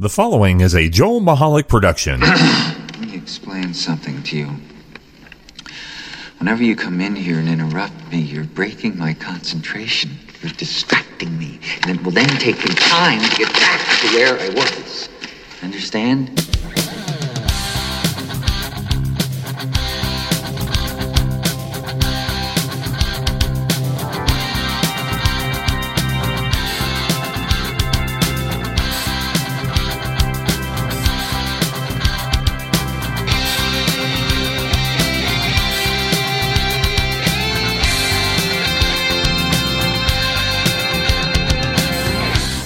The following is a Joel Michalec production. Let me explain something to you. Whenever you come in here and interrupt me, you're breaking my concentration. You're distracting me. And it will then take me time to get back to where I was. Understand?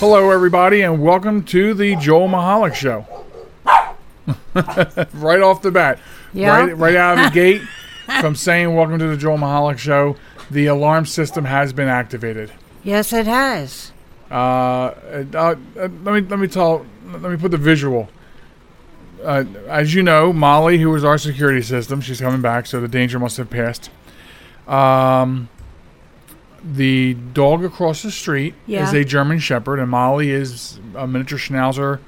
Hello, everybody, and welcome to the Joel Michalec Show. right off the bat, Yeah. right, right out of the gate, from saying "Welcome to the Joel Michalec Show," the alarm system has been activated. Yes, it has. Uh, uh, uh, let me let me tell let me put the visual. Uh, as you know, Molly, who was our security system, she's coming back, so the danger must have passed. Um, the dog across the street Yeah. is a German Shepherd, and Molly is a miniature Schnauzer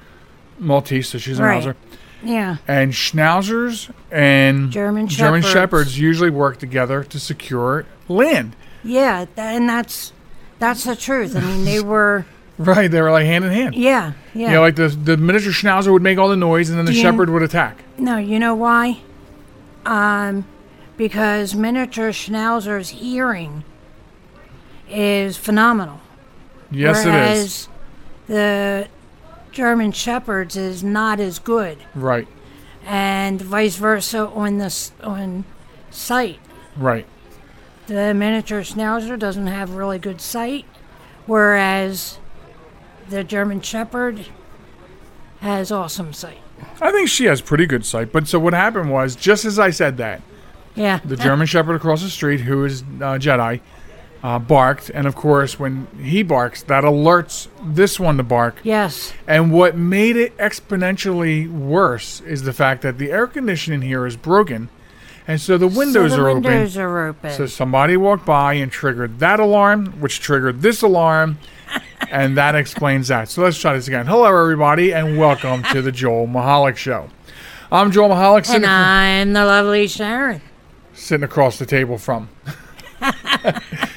Maltese, so she's a Right. Schnauzer. Yeah. And Schnauzers and German German Shepherds. Shepherds usually work together to secure land. Yeah, and that's that's the truth. I mean, they were. Right, they were like hand in hand. Yeah, yeah. You know, like the the miniature Schnauzer would make all the noise, and then the Shepherd would attack. no, you know why? Um, because miniature Schnauzer's hearing is phenomenal. Yes, it is. whereas the German Shepherds is not as good, Right, and vice versa on the on sight. right. The miniature Schnauzer doesn't have really good sight, whereas the German Shepherd has awesome sight. I think she has pretty good sight. But so what happened was, just as I said that, Yeah. the German Shepherd across the street, who is uh, Jedi, uh, barked, and of course, when he barks, that alerts this one to bark. Yes. And what made it exponentially worse is the fact that the air conditioning here is broken, and so the windows so the are windows open. are open. So somebody walked by and triggered that alarm, which triggered this alarm, and that explains that. So let's try this again. Hello, everybody, and welcome to the Joel Michalec Show. I'm Joel Michalec, and I'm the lovely Sharen. sitting across the table from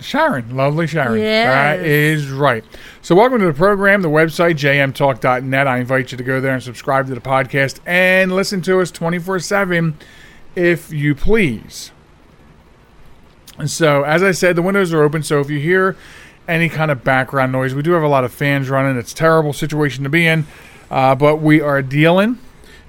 Sharen, lovely Sharen. Yes. That is right. So, welcome to the program, the website, jmtalk.net. I invite you to go there and subscribe to the podcast and listen to us 24 7 if you please. And so, as I said, the windows are open. So, if you hear any kind of background noise, we do have a lot of fans running. It's a terrible situation to be in, uh, but we are dealing.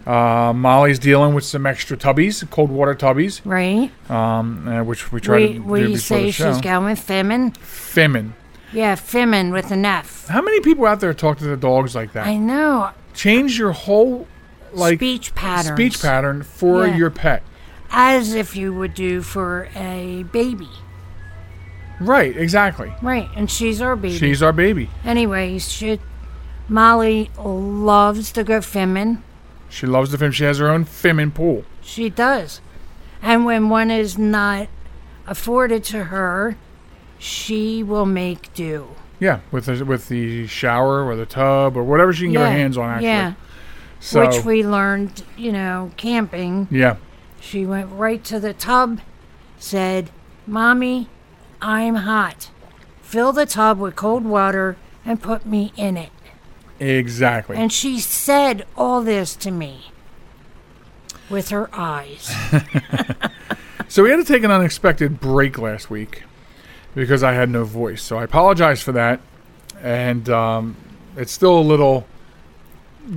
Uh, Molly's dealing with some extra tubbies, cold water tubbies, Right? um, uh, which we try We, to do we before say the show. she's going femin. Femin. Yeah, femin with an F. How many people out there talk to their dogs like that? I know. Change your whole like Speech pattern. speech pattern for Yeah. your pet. As if you would do for a baby. Right, exactly. Right, and she's our baby. She's our baby. Anyways, she, Molly loves to go femin. She loves the film. She has her own Femin pool. She does. And when one is not afforded to her, she will make do. Yeah, with the, with the shower or the tub or whatever she can get her hands on. Actually, Yeah. so Which we learned, you know, camping. yeah, She went right to the tub, said, Mommy, I'm hot. Fill the tub with cold water and put me in it. Exactly. And she said all this to me with her eyes. So we had to take an unexpected break last week because I had no voice. So I apologize for that, and um, it's still a little,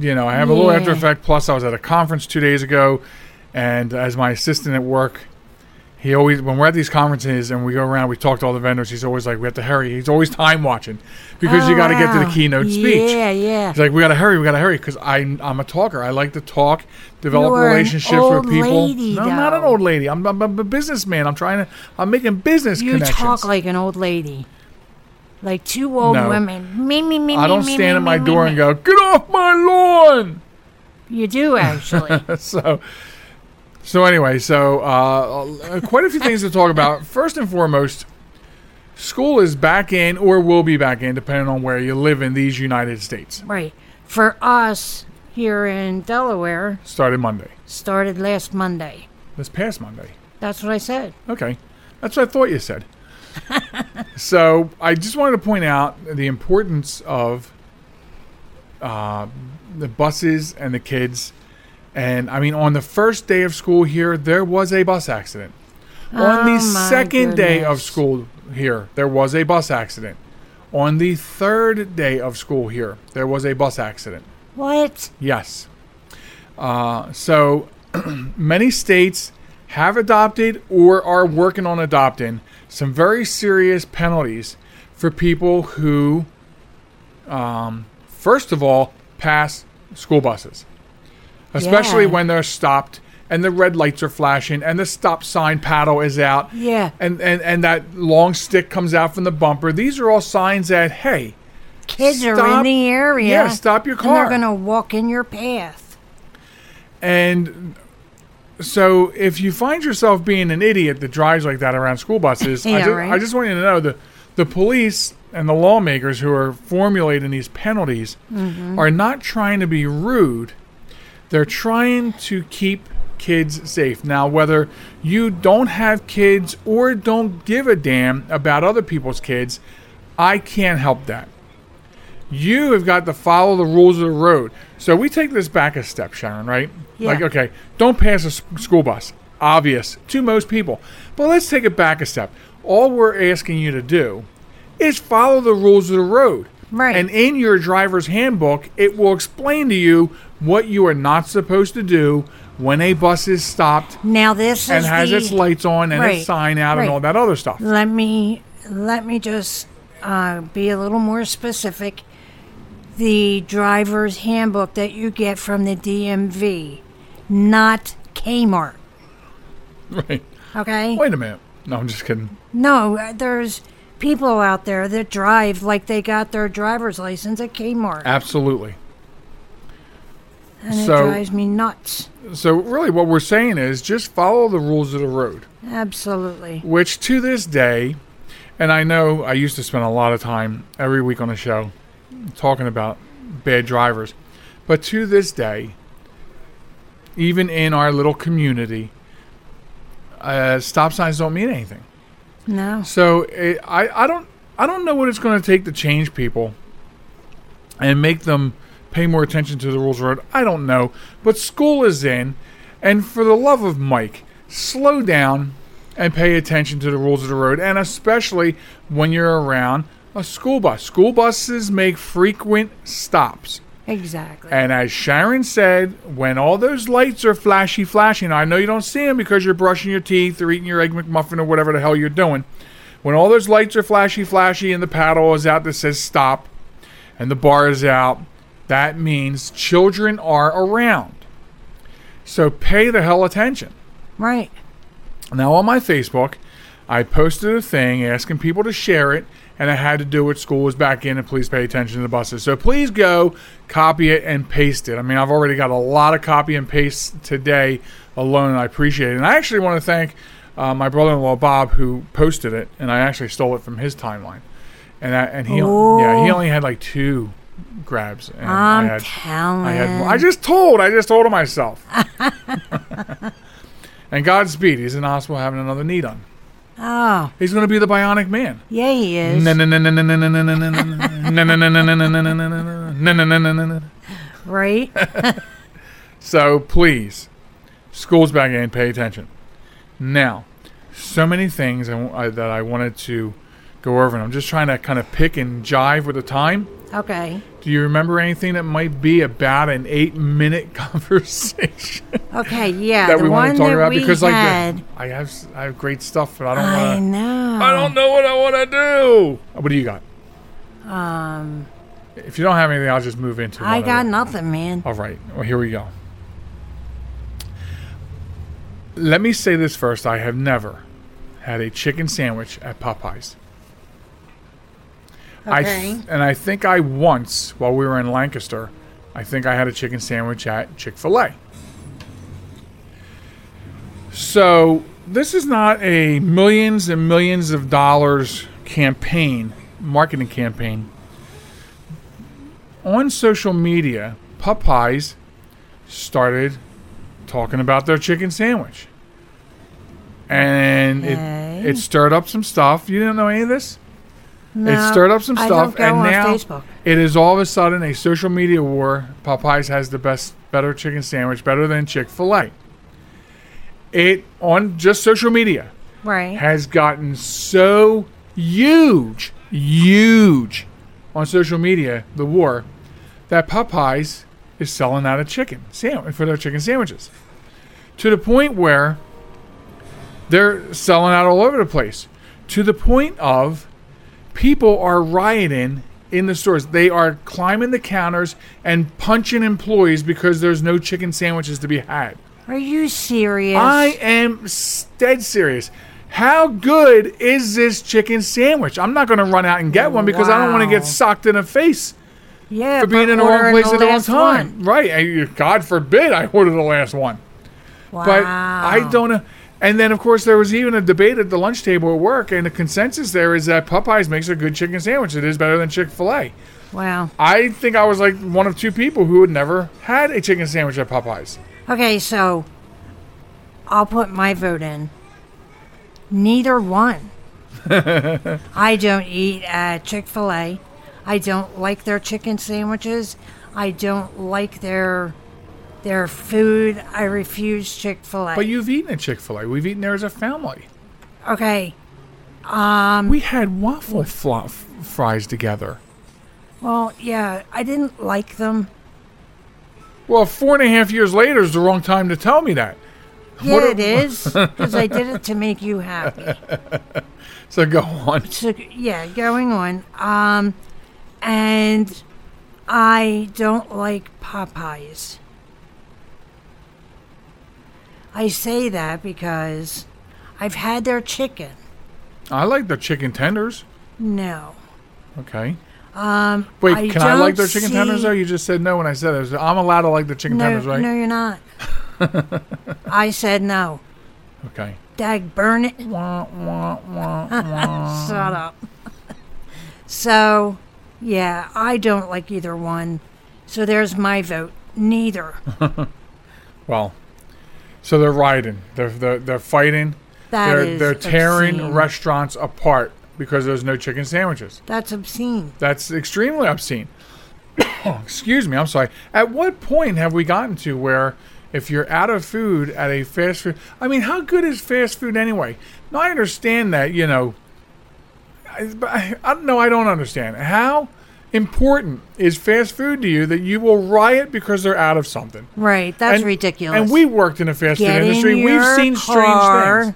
you know, I have a little Yeah. after effect. Plus, I was at a conference two days ago, and as my assistant at work, he always when we're at these conferences and we go around, we talk to all the vendors. He's always like, we have to hurry. He's always time watching because you Oh, got to get to the wow. keynote speech. Yeah, yeah. He's like, we got to hurry, we got to hurry, because I'm I'm a talker. I like to talk, develop You're an relationships old with people. lady, no, I'm not an old lady. I'm, I'm, I'm a businessman. I'm trying to. I'm making business You talk like an old lady. Like two old No. women. Me, me, me, I don't me, stand me, at my me, door and go, get off my lawn. You do, actually. so, so anyway, so uh, quite a few things to talk about. First and foremost, school is back in or will be back in, depending on where you live in these United States. right. for us here in Delaware, Started Monday. started last Monday. This past Monday. That's what I said. Okay. That's what I thought you said. so I just wanted to point out the importance of uh, the buses and the kids. And I mean, on the first day of school here, there was a bus accident. on the Oh, second day of school here, there was a bus accident. On the third day of school here, there was a bus accident. What? Yes. Uh, so many states have adopted or are working on adopting some very serious penalties for people who, um, first of all, pass school buses, especially Yeah. when they're stopped and the red lights are flashing and the stop sign paddle is out Yeah. and, and, and that long stick comes out from the bumper. These are all signs that, hey, Kids are in the area. yeah, stop your And car. they're going to walk in your path. And so if you find yourself being an idiot that drives like that around school buses, I, just, right. I just want you to know that the police and the lawmakers who are formulating these penalties Mm-hmm. are not trying to be rude. They're trying to keep kids safe. Now, whether you don't have kids or don't give a damn about other people's kids, I can't help that. You have got to follow the rules of the road. So we take this back a step, Sharen, right? Yeah. Like, okay, don't pass a school bus. Obvious to most people. But let's take it back a step. All we're asking you to do is follow the rules of the road. Right. And in your driver's handbook, it will explain to you what you are not supposed to do when a bus is stopped Now this and has the, its lights on and Right, its sign out and all that other stuff. Let me let me just uh, be a little more specific. The driver's handbook that you get from the DMV, not Kmart. Right. Okay. Wait a minute. No, I'm just kidding. No, uh, there's people out there that drive like they got their driver's license at Kmart, Absolutely. And it so- drives me nuts. So really what we're saying is just follow the rules of the road. Absolutely. which to this day, and I know I used to spend a lot of time every week on the show talking about bad drivers, but to this day, even in our little community, uh, stop signs don't mean anything. No. So it, I, I don't I don't know what it's going to take to change people and make them pay more attention to the rules of the road. I don't know, but school is in, and for the love of Mike, slow down and pay attention to the rules of the road, and especially when you're around a school bus. School buses make frequent stops. Exactly. And as Sharen said, when all those lights are flashy, flashing, I know you don't see them because you're brushing your teeth or eating your egg McMuffin or whatever the hell you're doing. When all those lights are flashy, flashy, and the paddle is out that says stop, and the bar is out, that means children are around. So pay the hell attention. right. Now on my Facebook, I posted a thing asking people to share it, and I had to do with school was back in and please pay attention to the buses. So please go copy it and paste it. I mean, I've already got a lot of copy and paste today alone, and I appreciate it. And I actually want to thank uh, my brother-in-law Bob who posted it, and I actually stole it from his timeline. And I, and he yeah he only had like two grabs, and I I'm had telling. I had I just told I just told it myself. and Godspeed, he's in the hospital having another knee done. oh, He's going to be the bionic man. yeah, he is. Right. So please, school's back in. Pay attention. Now, so many things I, I, that I wanted to go over, and I'm just trying to kind of pick and jive with the time. Okay. Do you remember anything that might be about an eight-minute conversation Okay. Yeah. that the we want to talk about? Because had. like, the, I have I have great stuff, but I don't I want to. know. I don't know what I want to do. What do you got? Um, If you don't have anything, I'll just move into. It. I got other. nothing, man. All right. Well, here we go. Let me say this first. I have never had a chicken sandwich at Popeyes. I th- and I think I once, while we were in Lancaster, I think I had a chicken sandwich at Chick fil A. So, this is not a millions and millions of dollars campaign, marketing campaign. on social media, Popeyes started talking about their chicken sandwich. And Okay. it, it stirred up some stuff. You didn't know any of this? No, it stirred up some stuff, and now Facebook. it is all of a sudden a social media war. Popeyes has the best, better chicken sandwich, better than Chick Fil A. It on just social media Right. has gotten so huge, huge on social media, the war, that Popeyes is selling out of chicken sandwich for their chicken sandwiches. To the point where they're selling out all over the place. To the point of people are rioting in the stores. They are climbing the counters and punching employees because there's no chicken sandwiches to be had. Are you serious? I am dead serious. How good is this chicken sandwich? I'm not going to run out and get one because I don't want to get socked in the face yeah, for being in the wrong place at the wrong time. one. Right. God forbid I order the last one. Wow. But I don't know. And then, of course, there was even a debate at the lunch table at work, and the consensus there is that Popeyes makes a good chicken sandwich. It is better than Chick fil A. Wow. I think I was like one of two people who had never had a chicken sandwich at Popeyes. Okay, so I'll put my vote in. Neither one. I don't eat at Chick fil A. I don't like their chicken sandwiches. I don't like their their food. I refuse Chick fil A. But you've eaten at Chick fil A. We've eaten there as a family. Okay. Um We had waffle fl- fries together. well, yeah, I didn't like them. Well, four and a half years later is the wrong time to tell me that. Yeah, it is because I did it to make you happy. So go on. so yeah, going on. Um, and I don't like Popeyes. I say that because I've had their chicken. I like their chicken tenders. No. Okay. Um, Wait, I can I like their chicken tenders though? You just said no when I said it. I'm allowed to like the chicken No, tenders, right? no, you're not. I said no. Okay. Dag burn it. Wah, wah, wah. Shut up. so, yeah, I don't like either one. So there's my vote. Neither. Well, so they're rioting. They're they're, they're fighting. That they're is they're tearing obscene. restaurants apart because there's no chicken sandwiches. That's obscene. That's extremely obscene. Excuse me, I'm sorry. At what point have we gotten to where if you're out of food at a fast food, I mean, how good is fast food anyway? Now I understand that, you know, I, but I, I don't know. I don't understand how important is fast food to you that you will riot because they're out of something. Right. That's And- ridiculous. And we worked in a fast Get food industry. in We've seen strange things.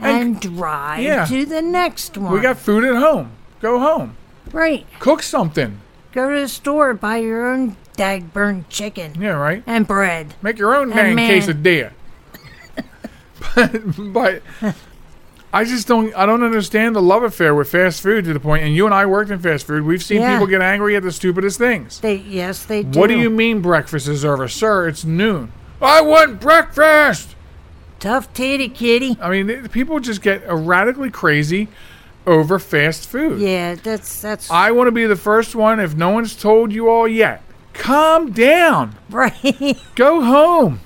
And and drive yeah. to the next one. We got food at home. Go home. right. Cook something. Go to the store, buy your own dag burned chicken Yeah, right. and bread. Make your own dang man- quesadilla. but, but I just don't. I don't understand the love affair with fast food to the point. And you and I worked in fast food. We've seen Yeah. people get angry at the stupidest things. They yes, they do. What do you mean breakfast is over, sir? It's noon. I want breakfast. Tough titty kitty. I mean, th- people just get erratically crazy over fast food. Yeah, that's that's I want to be the first one. If no one's told you all yet, calm down. right. Go home.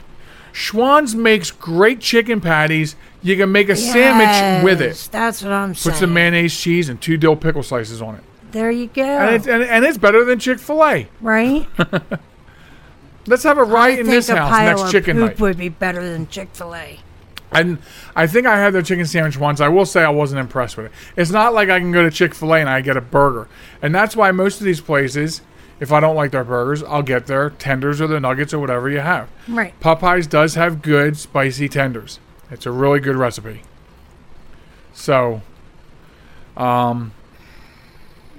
Schwan's makes great chicken patties. You can make a sandwich with it. That's what I'm saying. Put some mayonnaise, cheese, and two dill pickle slices on it. There you go. And, it's, and, and it's better than Chick fil A. right? Let's have a riot in this house next chicken night. would be better than Chick Fil A. And I think I had their chicken sandwich once. I will say I wasn't impressed with it. It's not like I can go to Chick fil A and I get a burger. And that's why most of these places, if I don't like their burgers, I'll get their tenders or the nuggets or whatever you have. Right. Popeyes does have good spicy tenders. It's a really good recipe. So, um,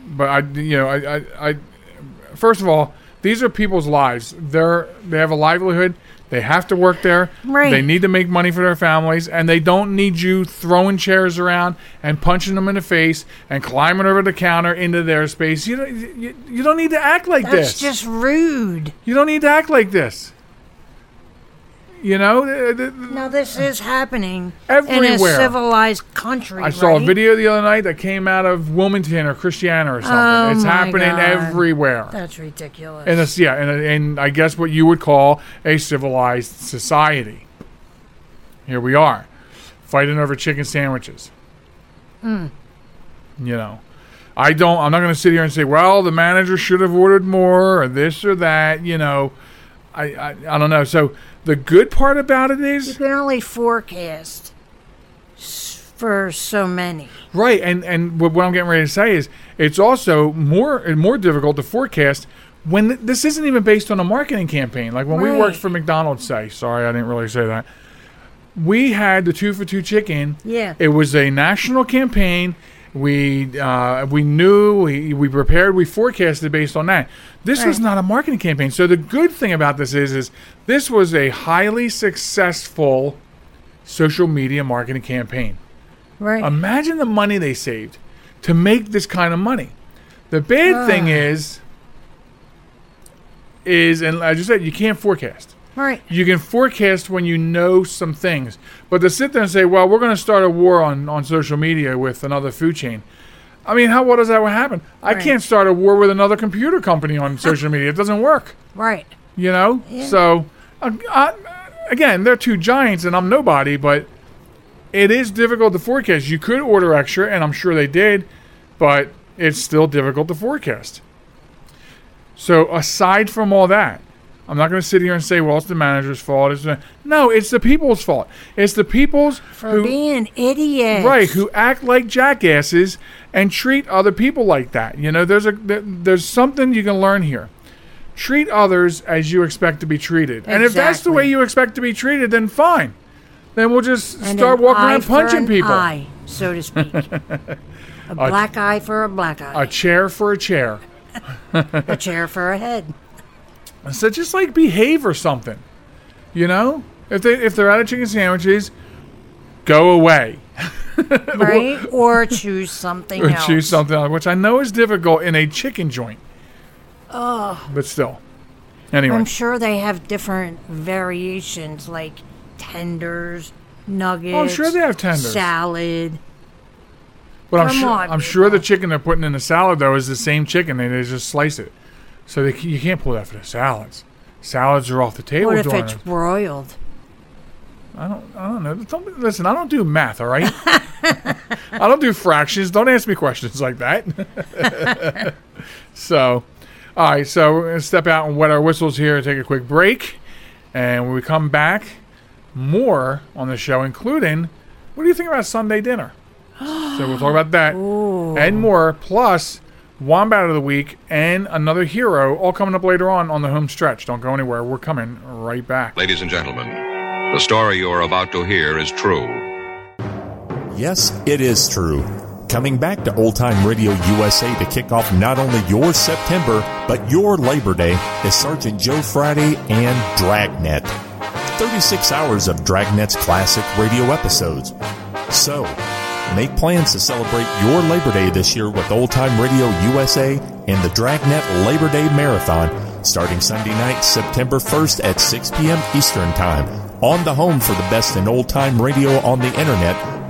but I, you know, I, I, I, first of all, these are people's lives. They're they have a livelihood. They have to work there. Right. They need to make money for their families, and they don't need you throwing chairs around and punching them in the face and climbing over the counter into their space. You don't, you, you don't need to act like That's this. That's just rude. You don't need to act like this. You know, Now this is happening in a civilized country. I saw a video the other night that came out of Wilmington or Christiana or something. Oh it's happening God. everywhere. That's ridiculous. And it's yeah, and, and I guess what you would call a civilized society. Here we are, fighting over chicken sandwiches. Hmm. You know, I don't. I'm not going to sit here and say, well, the manager should have ordered more or this or that. You know, I I, I don't know. So the good part about it is you can only forecast for so many. right, and and what, I'm getting ready to say is it's also more and more difficult to forecast. When th- this isn't even based on a marketing campaign, like when we worked for McDonald's, say, sorry, I didn't really say that. we had the two for two chicken. Yeah. It was a national campaign. We uh, we knew we, we prepared we forecasted based on that. This was not a marketing campaign. So the good thing about this is is this was a highly successful social media marketing campaign. Right. Imagine the money they saved to make this kind of money. The bad thing is is and as you said, you can't forecast right. you can forecast when you know some things. But to sit there and say, well, we're going to start a war on, on social media with another food chain. I mean, how what does that happen? I can't start a war with another computer company on social media. It doesn't work, Right. you know? Yeah. So, again, they're two giants and I'm nobody, but it is difficult to forecast. You could order extra, and I'm sure they did, but it's still difficult to forecast. So, aside from all that, I'm not going to sit here and say, well, it's the manager's fault. It's the, no, it's the people's fault. It's the people's For who, being idiots. right who act like jackasses and treat other people like that. You know, there's a there's something you can learn here. Treat others as you expect to be treated, and if that's the way you expect to be treated, then fine. Then we'll just And start walking around punching people. Eye, so to speak. a black eye for a black eye. A chair for a chair. a chair for a head. So just like behave or something. You know? If they if they're out of chicken sandwiches, go away. Right? or choose something Or else. choose something else, which I know is difficult in a chicken joint. Oh. But still. Anyway. I'm sure they have different variations like tenders, nuggets. Oh, I'm sure they have tenders. Salad. But I'm Come sure on, I'm sure the chicken they're putting in the salad though is the same chicken. They, they just slice it. So they, you can't pull that for the salads. Salads are off the table What if it's it. broiled? I don't I don't know. Don't, listen, I don't do math, all right? I don't do fractions. Don't ask me questions like that. so, all right, so we're going to step out and wet our whistles here take a quick break. And when we come back, more on the show, including what do you think about Sunday dinner? so we'll talk about that and more, plus Wombat of the Week and another hero, all coming up later on on the home stretch. Don't go anywhere. We're coming right back. Ladies and gentlemen, the story you are about to hear is true. Yes, it is true. Coming back to Old Time Radio USA to kick off not only your September, but your Labor Day is Sergeant Joe Friday and Dragnet. 36 hours of Dragnet's classic radio episodes. So, make plans to celebrate your Labor Day this year with Old Time Radio USA and the Dragnet Labor Day Marathon starting Sunday night, September 1st at 6 p.m. Eastern Time on the home for the best in old time radio on the internet,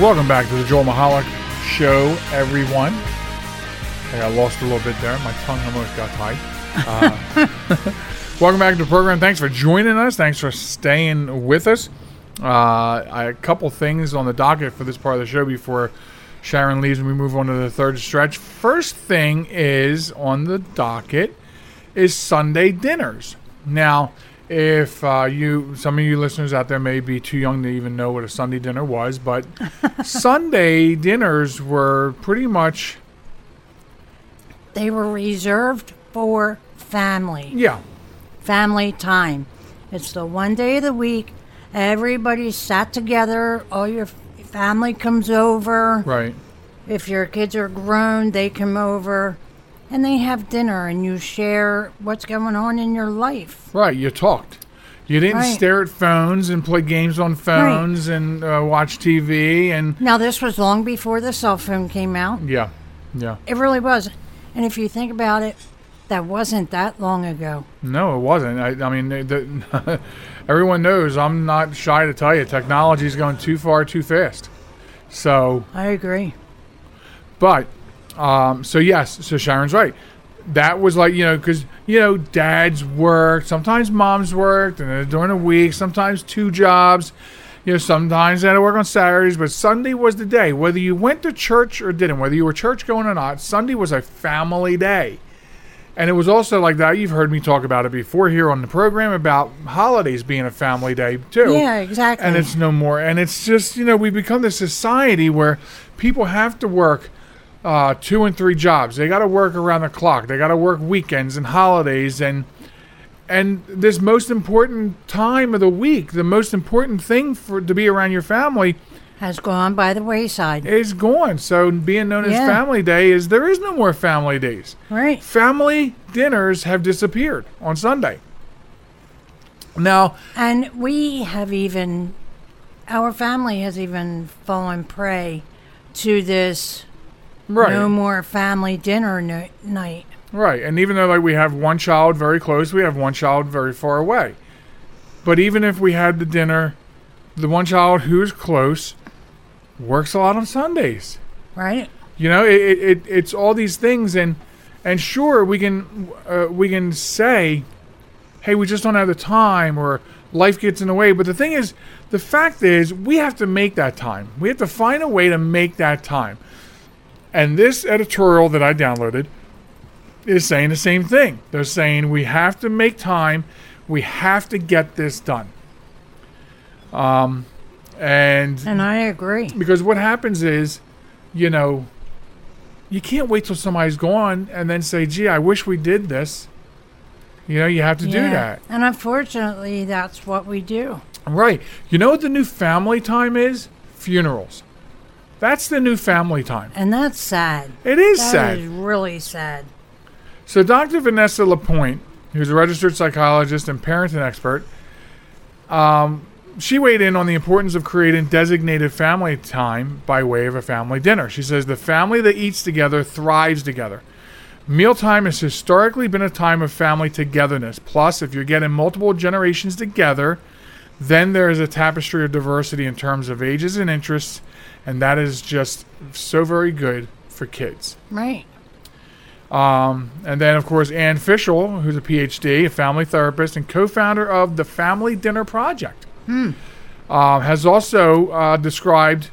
Welcome back to the Joel Michalec Show, everyone. Hey, I lost a little bit there. My tongue almost got tied. Uh, welcome back to the program. Thanks for joining us. Thanks for staying with us. Uh, I, a couple things on the docket for this part of the show before Sharen leaves and we move on to the third stretch. First thing is on the docket is Sunday dinners. Now, if uh, you, some of you listeners out there may be too young to even know what a Sunday dinner was, but Sunday dinners were pretty much, They were reserved for family. yeah, family time. It's the one day of the week. Everybody sat together. All your family comes over. right. If your kids are grown, they come over and they have dinner and you share what's going on in your life. Right, you talked. You didn't Right. stare at phones and play games on phones and uh, watch TV and Now, this was long before the cell phone came out. yeah, yeah. It really was. And if you think about it, that wasn't that long ago. No, it wasn't. I, I mean, the, the, everyone knows. I'm not shy to tell you, technology's going too far, too fast. So, I agree. but, um, so yes, so Sharen's right. That was like you know, because you know, dads worked. Sometimes moms worked, and then during the week, sometimes two jobs. You know, sometimes they had to work on Saturdays, but Sunday was the day. Whether you went to church or didn't, whether you were church going or not, Sunday was a family day. And it was also like that. You've heard me talk about it before here on the program about holidays being a family day too. Yeah, exactly. And it's no more. And it's just you know we've become this society where people have to work uh, two and three jobs. They got to work around the clock. They got to work weekends and holidays and and this most important time of the week, the most important thing for to be around your family Has gone by the wayside. is gone. So being known as Family Day is there is no more family days. Right. Family dinners have disappeared on Sunday. Now, And we have even, our family has even fallen prey to this right, no more family dinner no- night. right, and even though like we have one child very close, we have one child very far away. But even if we had the dinner, the one child who's close works a lot on Sundays. Right? You know, it, it, it it's all these things, and and sure we can uh, we can say, hey, we just don't have the time, or life gets in the way. But the thing is, the fact is, we have to make that time. We have to find a way to make that time. And this editorial that I downloaded is saying the same thing. They're saying we have to make time. We have to get this done. Um, and And I agree. because what happens is, you know, you can't wait till somebody's gone and then say, "Gee, I wish we did this." You know, you have to do that, And unfortunately, that's what we do. right? You know what the new family time is? Funerals. That's the new family time. And that's sad. It is That sad. is really sad. So, Dr. Vanessa Lapointe, who's a registered psychologist and parenting expert, um, she weighed in on the importance of creating designated family time by way of a family dinner. She says the family that eats together thrives together. Mealtime has historically been a time of family togetherness. Plus, if you're getting multiple generations together, then there is a tapestry of diversity in terms of ages and interests, and that is just so very good for kids. Right. Um, and then, of course, Anne Fishel, who's a PhD, a family therapist, and co founder of the Family Dinner Project, uh, has also uh, described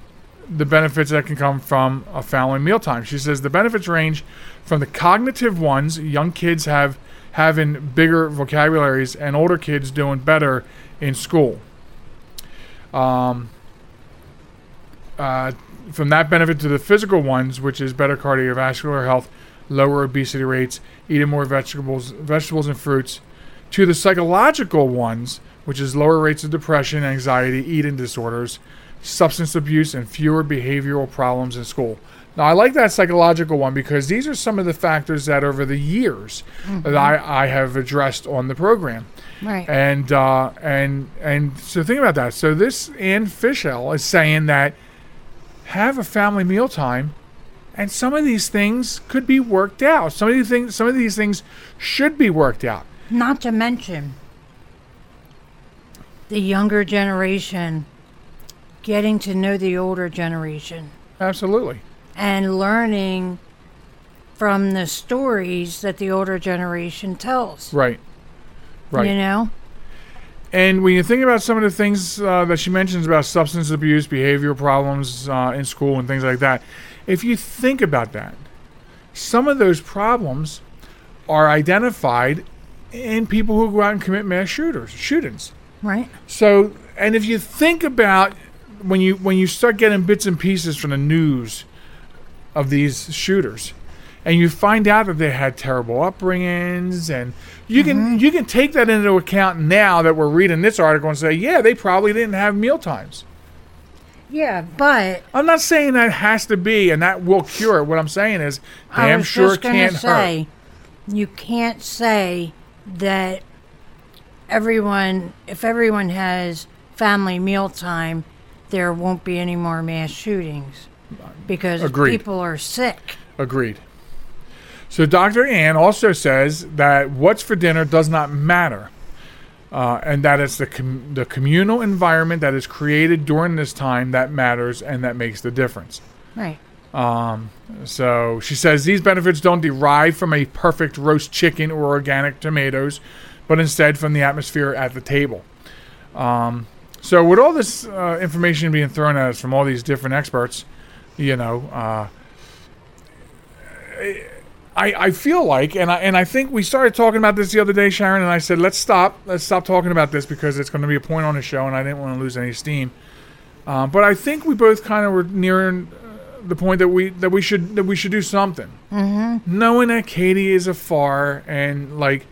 the benefits that can come from a family mealtime. She says the benefits range from the cognitive ones, young kids have having bigger vocabularies, and older kids doing better in school. Um, uh, from that benefit to the physical ones, which is better cardiovascular health, lower obesity rates, eating more vegetables, vegetables and fruits, to the psychological ones, which is lower rates of depression, anxiety, eating disorders, substance abuse, and fewer behavioral problems in school. Now, I like that psychological one because these are some of the factors that over the years that I, I have addressed on the program. Right. And uh, and and so think about that. So this Anne Fishel is saying that have a family mealtime, and some of these things could be worked out. Some of these things, some of these things should be worked out. Not to mention the younger generation getting to know the older generation Absolutely. and learning from the stories that the older generation tells. Right. Right. You know? And when you think about some of the things uh, that she mentions about substance abuse, behavioral problems uh, in school, and things like that, if you think about that, some of those problems are identified in people who go out and commit mass shooters, shootings. Right. So, and if you think about when you when you start getting bits and pieces from the news of these shooters, and you find out that they had terrible upbringings, and you can mm-hmm. you can take that into account now that we're reading this article and say, yeah, they probably didn't have meal times. Yeah, but I'm not saying that has to be and that will cure it. What I'm saying is, damn sure just can't say, hurt. you can't say that everyone, if everyone has family meal time there won't be any more mass shootings because Agreed. people are sick. Agreed. So Dr. Anne also says that what's for dinner does not matter, uh, and that it's the com- the communal environment that is created during this time that matters and that makes the difference. Right. So she says these benefits don't derive from a perfect roast chicken or organic tomatoes, but instead from the atmosphere at the table. Um, so with all this uh, information being thrown at us from all these different experts, you know, uh, I, I feel like, and I and I think we started talking about this the other day, Sharen, and I said let's stop, let's stop talking about this because it's going to be a point on the show, and I didn't want to lose any steam. Um, but I think we both kind of were nearing uh, the point that we that we should that we should do something. Mm-hmm. Knowing that Katie is afar and like,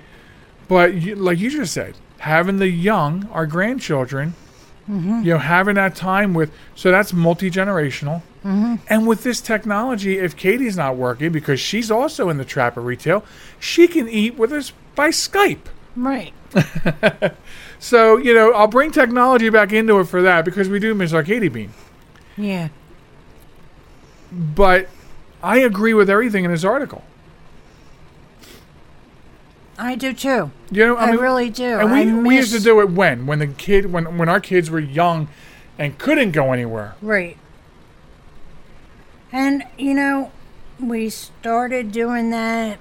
but you, like you just said, having the young, our grandchildren, Mm-hmm. you know, having that time with, so that's multi generational. Mm-hmm. And with this technology, if Katie's not working because she's also in the trapper retail, she can eat with us by Skype. Right. So you know, I'll bring technology back into it for that because we do miss our Katie Bean. Yeah. But I agree with everything in this article. I do too. You know, I, I mean, really do. And we I we used to do it when when the kid when when our kids were young and couldn't go anywhere. Right. And you know, we started doing that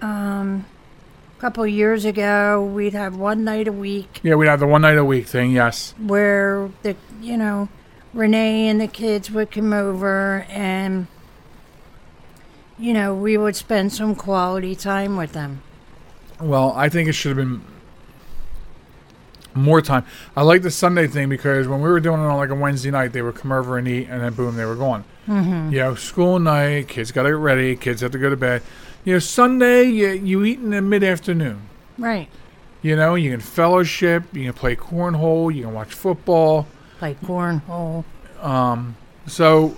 um a couple years ago. We'd have one night a week Yeah, we'd have the one night a week thing. Yes. where the you know, Renee and the kids would come over and you know, we would spend some quality time with them. Well, I think it should have been more time. I like the Sunday thing because when we were doing it on like a Wednesday night, they would come over and eat, and then boom, they were gone. Mm-hmm. You know, school night, kids got to get ready, kids have to go to bed. You know, Sunday, you, you eat in the mid afternoon. Right. You know, you can fellowship, you can play cornhole, you can watch football. Play cornhole. Um, So,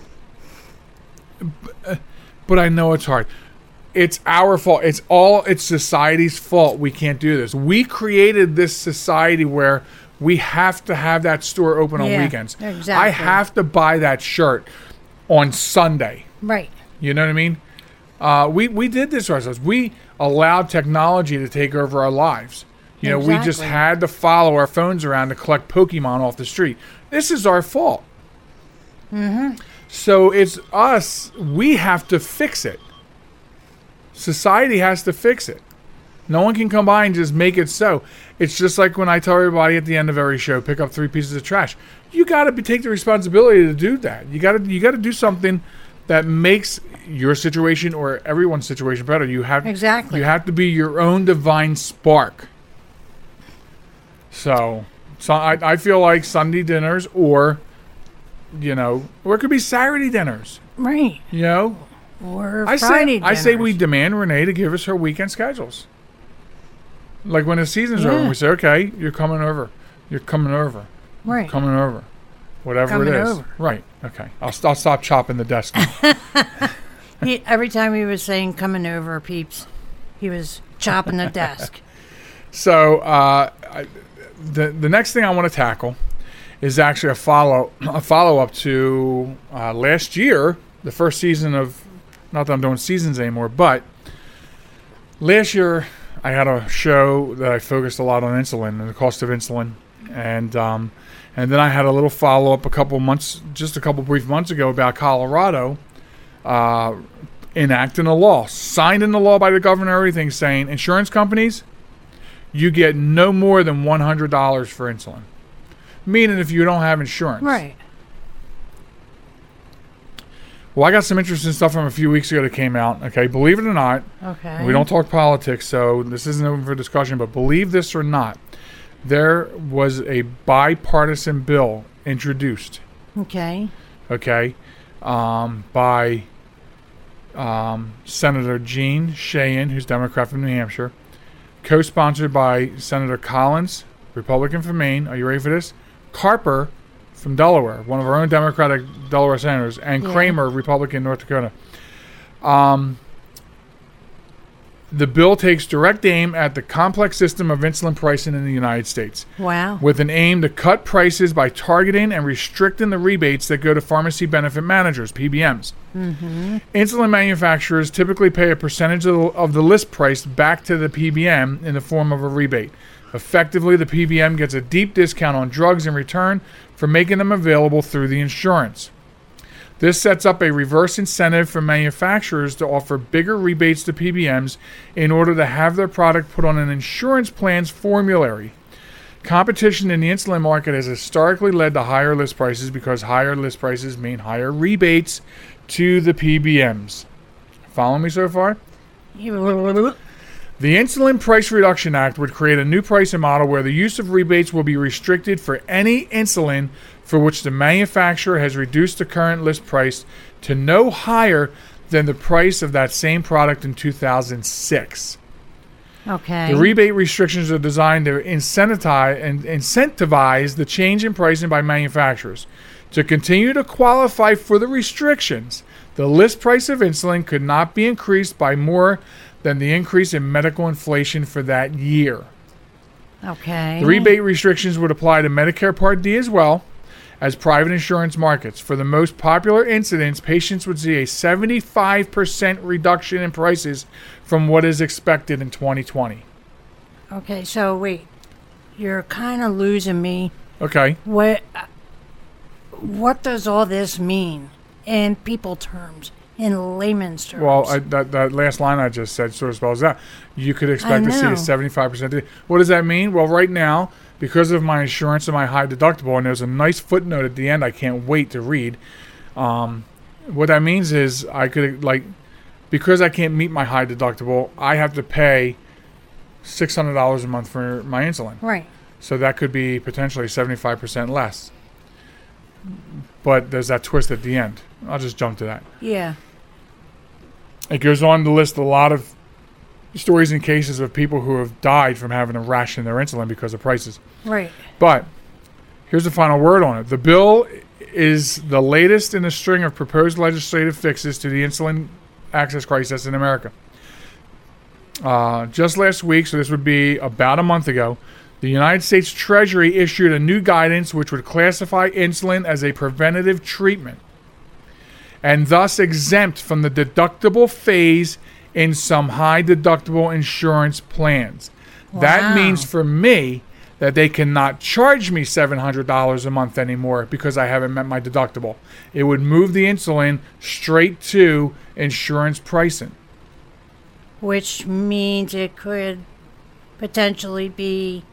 uh, but I know it's hard. It's our fault. It's all. It's society's fault. We can't do this. We created this society where we have to have that store open on Yeah, weekends. I have to buy that shirt on Sunday. Right. You know what I mean? Uh, we we did this ourselves. We allowed technology to take over our lives. You know, we just had to follow our phones around to collect Pokemon off the street. This is our fault. Mm-hmm. So it's us. We have to fix it. Society has to fix it. No one can come by and just make it so. It's just like when I tell everybody at the end of every show, pick up three pieces of trash. You got to take the responsibility to do that. You got to you got to do something that makes your situation or everyone's situation better. You have Exactly. You have to be your own divine spark. So, so I, I feel like Sunday dinners or, you know, or it could be Saturday dinners. Right. You know, Or I Friday say I say we demand Renee to give us her weekend schedules. Like when the season's over, we say, "Okay, you're coming over. You're coming over. Right. Coming over. Whatever Coming it is." over. Right. Okay. I'll, st- I'll stop chopping the desk. He, every time he was saying coming over, peeps, he was chopping the desk. So uh, I, the the next thing I want to tackle is actually a follow a follow up to uh, last year, the first season of. Not that I'm doing seasons anymore, but last year I had a show that I focused a lot on insulin and the cost of insulin, and um, and then I had a little follow up a couple months, just a couple brief months ago about Colorado. Uh, enacting a law, signed into law by the governor, everything saying insurance companies, you get no more than $100 for insulin. Meaning if you don't have insurance. Right. Well, I got some interesting stuff from a few weeks ago that came out. Okay, believe it or not, Okay. we don't talk politics, so this isn't open for discussion, but believe this or not, there was a bipartisan bill introduced, Okay. okay, um, by um, Senator Jeanne Shaheen, who's Democrat from New Hampshire, co sponsored by Senator Collins, Republican from Maine. Are you ready for this? Carper from Delaware, one of our own Democratic Delaware senators, and Yeah. Cramer, Republican, North Dakota. Um, the bill takes direct aim at the complex system of insulin pricing in the United States, Wow. with an aim to cut prices by targeting and restricting the rebates that go to pharmacy benefit managers, PBMs. Insulin manufacturers typically pay a percentage of the, of the list price back to the PBM in the form of a rebate. Effectively, the PBM gets a deep discount on drugs in return for making them available through the insurance. This sets up a reverse incentive for manufacturers to offer bigger rebates to PBMs in order to have their product put on an insurance plan's formulary. Competition in the insulin market has historically led to higher list prices because higher list prices mean higher rebates to the PBMs. Follow me so far? The Insulin Price Reduction Act would create a new pricing model where the use of rebates will be restricted for any insulin for which the manufacturer has reduced the current list price to no higher than the price of that same product in 2006. Okay. The rebate restrictions are designed to incentivize and incentivize the change in pricing by manufacturers. To continue to qualify for the restrictions, the list price of insulin could not be increased by more than the increase in medical inflation for that year. okay. The rebate restrictions would apply to Medicare Part D as well as private insurance markets. For the most popular insulins, patients would see a 75% reduction in prices from what is expected in 2020. Okay. So wait, you're kind of losing me. Okay. What? What does all this mean in people terms, in layman's terms? Well, I, that, that last line I just said sort of spells that. You could expect to see a 75%. What does that mean? Well, right now, because of my insurance and my high deductible, and there's a nice footnote at the end I can't wait to read. Um, what that means is I could, like, because I can't meet my high deductible, I have to pay $600 a month for my insulin. right. So that could be potentially 75% less. But there's that twist at the end. I'll just jump to that. Yeah. It goes on to list a lot of stories and cases of people who have died from having to ration their insulin because of prices. Right. But here's the final word on it. The bill is the latest in a string of proposed legislative fixes to the insulin access crisis in America. Uh, just last week, so this would be about a month ago, the United States Treasury issued a new guidance which would classify insulin as a preventative treatment and thus exempt from the deductible phase in some high deductible insurance plans. That means for me that they cannot charge me $700 a month anymore because I haven't met my deductible. It would move the insulin straight to insurance pricing. Which means it could potentially be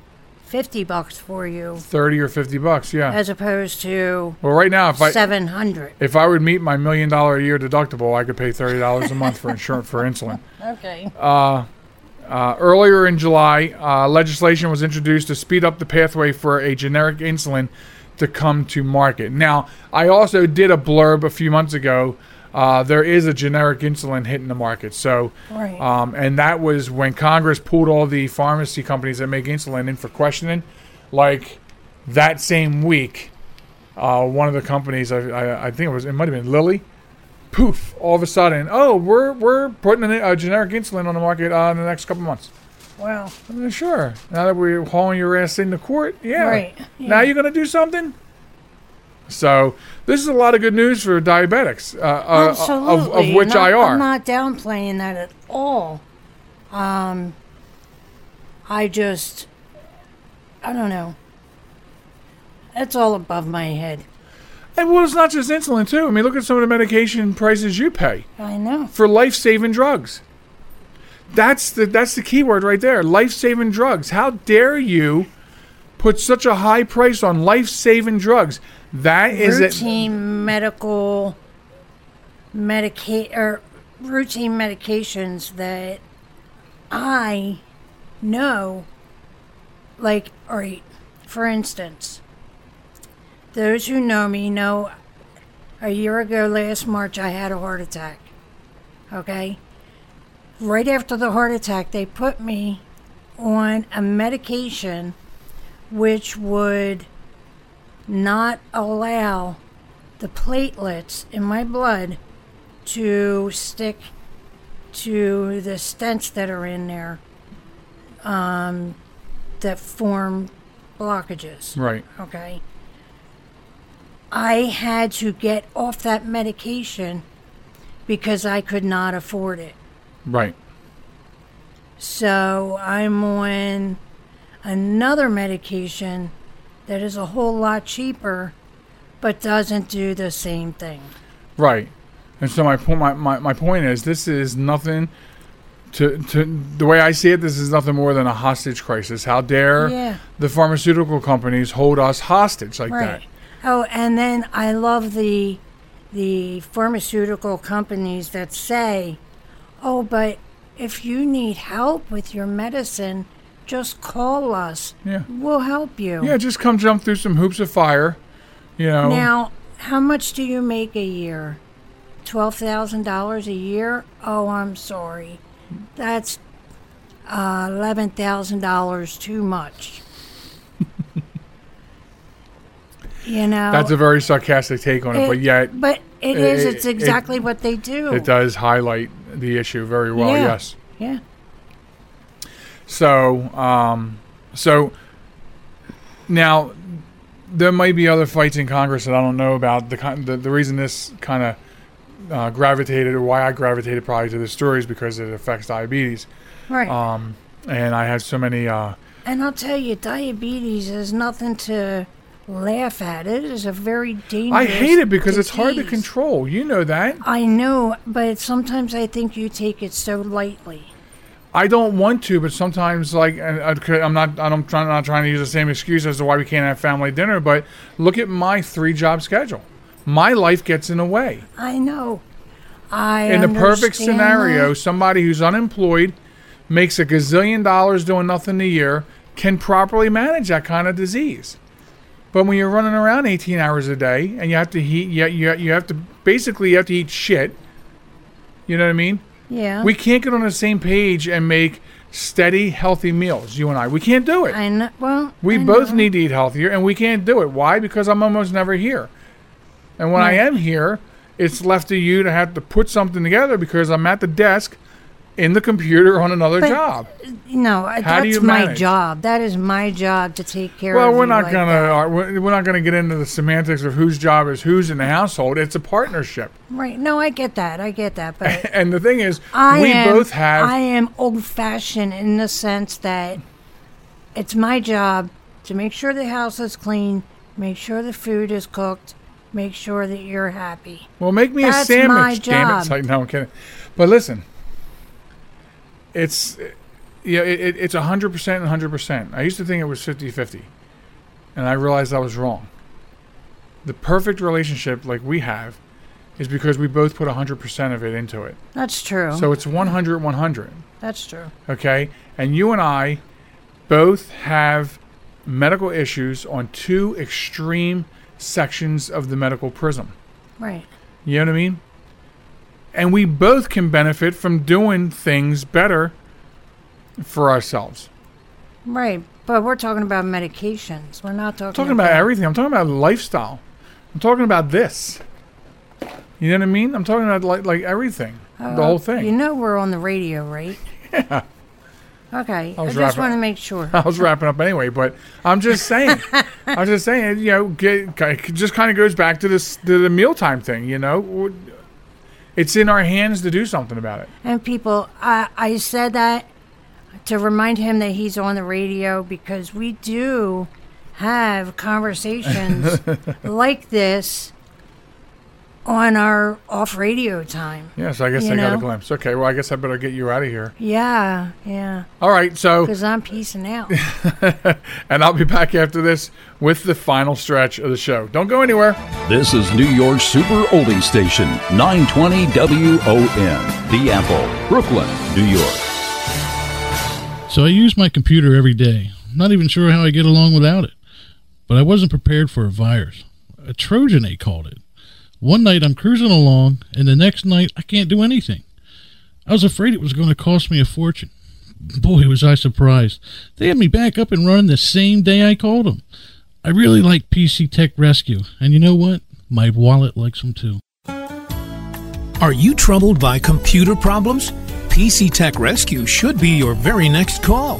fifty bucks for you, 30 or 50 bucks, yeah. as opposed to well, right now if I seven hundred. if I would meet my million dollar a year deductible, I could pay $30 a month for insurance for insulin. Okay. Uh, earlier in July, uh, legislation was introduced to speed up the pathway for a generic insulin to come to market. Now, I also did a blurb a few months ago. Uh, there is a generic insulin hitting the market. So, Right. um, and that was when Congress pulled all the pharmacy companies that make insulin in for questioning. Like that same week, uh, one of the companies, I, I, I think it was, it might have been Lilly, poof, all of a sudden, oh, we're we're putting a, a generic insulin on the market uh, in the next couple months. Wow. Well, Uh, sure. Now that we're hauling your ass into court, yeah. Right, Now you're gonna do something. So this is a lot of good news for diabetics, uh, uh, absolutely. of, of which and I are. I'm not downplaying that at all. Um, I just, I don't know. It's all above my head. And well, it's not just insulin too. I mean, look at some of the medication prices you pay I know. for life-saving drugs. That's the that's the key word right there. Life-saving drugs. How dare you put such a high price on life-saving drugs? That is it. routine medical medicate or routine medications that I know like all right for instance those who know me know a year ago last March I had a heart attack okay right after the heart attack they put me on a medication which would not allow the platelets in my blood to stick to the stents that are in there um, that form blockages. Right. Okay. I had to get off that medication because I could not afford it. Right. So I'm on another medication that is a whole lot cheaper but doesn't do the same thing. Right. And so my point my, my, my point is this is nothing to to the way I see it, this is nothing more than a hostage crisis. How dare Yeah. the pharmaceutical companies hold us hostage like Right. Oh, and then I love the the pharmaceutical companies that say, "Oh, but if you need help with your medicine, just call us. Yeah. We'll help you." Yeah, just come jump through some hoops of fire. You know. Now, how much do you make a year? Twelve thousand dollars a year? Oh, I'm sorry, that's uh, eleven thousand dollars too much. you know, that's a very sarcastic take on it, but yet but it it- is. it- It's it- exactly what they do. it does highlight the issue very well. Yeah. Yes. Yeah. So, um, so now there might be other fights in Congress that I don't know about. The the, the reason this kind of uh, gravitated, or why I gravitated probably to this story, is because it affects diabetes. Right. Um, and I had so many. Uh, and I'll tell you, diabetes is nothing to laugh at. It is a very dangerous. I hate it because it's hard to control. You know that. I know, but sometimes I think you take it so lightly. I don't want to, but sometimes, like, I- uh, I'm not, I'm trying, not trying to use the same excuse as to why we can't have family dinner. But look at my three job schedule. My life gets in the way. I know. I in the perfect scenario, that. somebody who's unemployed, makes a gazillion dollars doing nothing a year, can properly manage that kind of disease. But when you're running around 18 hours a day and you have to eat, you, you, you have to basically you have to eat shit. You know what I mean? Yeah. We can't get on the same page and make steady, healthy meals. You and I, we can't do it. I know. Well, We I both know. need to eat healthier, and we can't do it. Why? Because I'm almost never here. And when I am here, it's left to you to have to put something together because I'm at the desk in the computer on another But- job. No, uh, How do that's my job. That is my job to take care Well, of we're you not like gonna that. uh, we're we're not gonna get into the semantics of whose job is whose in the household. It's a partnership, Right. No, I get that. I get that. But and the thing is, I we am, both have. I am old fashioned in the sense that it's my job to make sure the house is clean, make sure the food is cooked, make sure that you're happy. Well, make me That's a sandwich. my Damn it! job. It's like, no, I'm kidding. But listen, it's yeah, it, it, it's hundred percent and hundred percent. I used to think it was 50-50. and I realized I was wrong. The perfect relationship like we have is because we both put hundred percent of it into it. That's true. So it's 100 100. That's true. Okay, and you and I both have medical issues on two extreme sections of the medical prism. Right. You know what I mean? And we both can benefit from doing things better for ourselves. Right. But we're talking about medications. We're not talking, I'm talking about everything. I'm talking about lifestyle. I'm talking about this. You know what I mean? I'm talking about like like everything, the Uh, whole thing. You know we're on the radio, right? Yeah. Okay. I I, just want to make sure. I was wrapping up anyway, but I'm just saying. I'm just saying. You know, get, it just kind of goes back to this to the mealtime thing. You know, it's in our hands to do something about it. And people, I, I said that to remind him that he's on the radio because we do have conversations like this on our off radio time. Yeah, so I guess You I got a glimpse. Okay, well, I guess I better get you out of here. Yeah, yeah. All right, so Because I'm piecing out. and I'll be back after this with the final stretch of the show. Don't go anywhere. This is New York's Super Oldie Station, 920 WON, The Apple, Brooklyn, New York. So I use my computer every day. I'm not even sure how I get along without it. But I wasn't prepared for a virus. A Trojan, they called it. One night I'm cruising along, and the next night I can't do anything. I was afraid it was going to cost me a fortune. Boy, was I surprised. They had me back up and running the same day I called them. I really like PC Tech Rescue, and you know what? My wallet likes them too. Are you troubled by computer problems? PC Tech Rescue should be your very next call.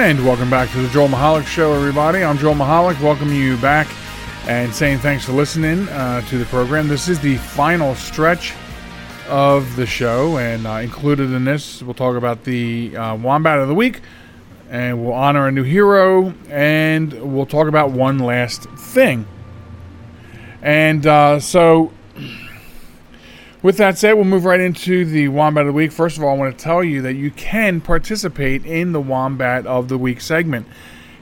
And welcome back to the Joel Michalec Show, everybody. I'm Joel Michalec. Welcome you back and saying thanks for listening uh, to the program. This is the final stretch of the show, and uh, included in this, we'll talk about the uh, Wombat of the Week, and we'll honor a new hero, and we'll talk about one last thing. And uh, so, with that said, we'll move right into the Wombat of the Week. First of all, I want to tell you that you can participate in the Wombat of the Week segment.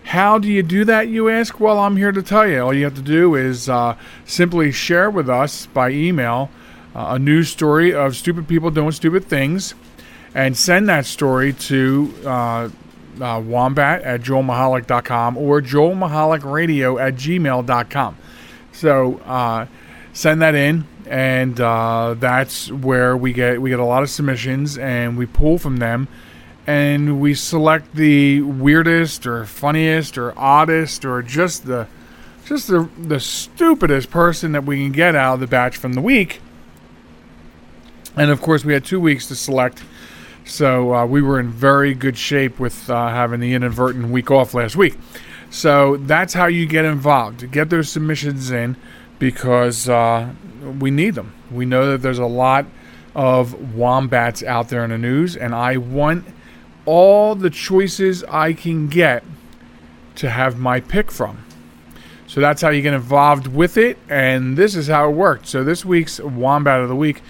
How do you do that, you ask? Well, I'm here to tell you. All you have to do is uh, simply share with us by email uh, a news story of stupid people doing stupid things and send that story to uh, uh, wombat at joelmichalec.com or joelmichalecradio at gmail.com. So uh, send that in, and uh, that's where we get we get a lot of submissions, and we pull from them, and we select the weirdest or funniest or oddest or just the just the the stupidest person that we can get out of the batch from the week. And of course, we had two weeks to select. So uh, we were in very good shape with uh, having the inadvertent week off last week. So that's how you get involved. Get those submissions in because uh, we need them. We know that there's a lot of wombats out there in the news, and I want all the choices I can get to have my pick from. So that's how you get involved with it, and this is how it worked. So this week's Wombat of the Week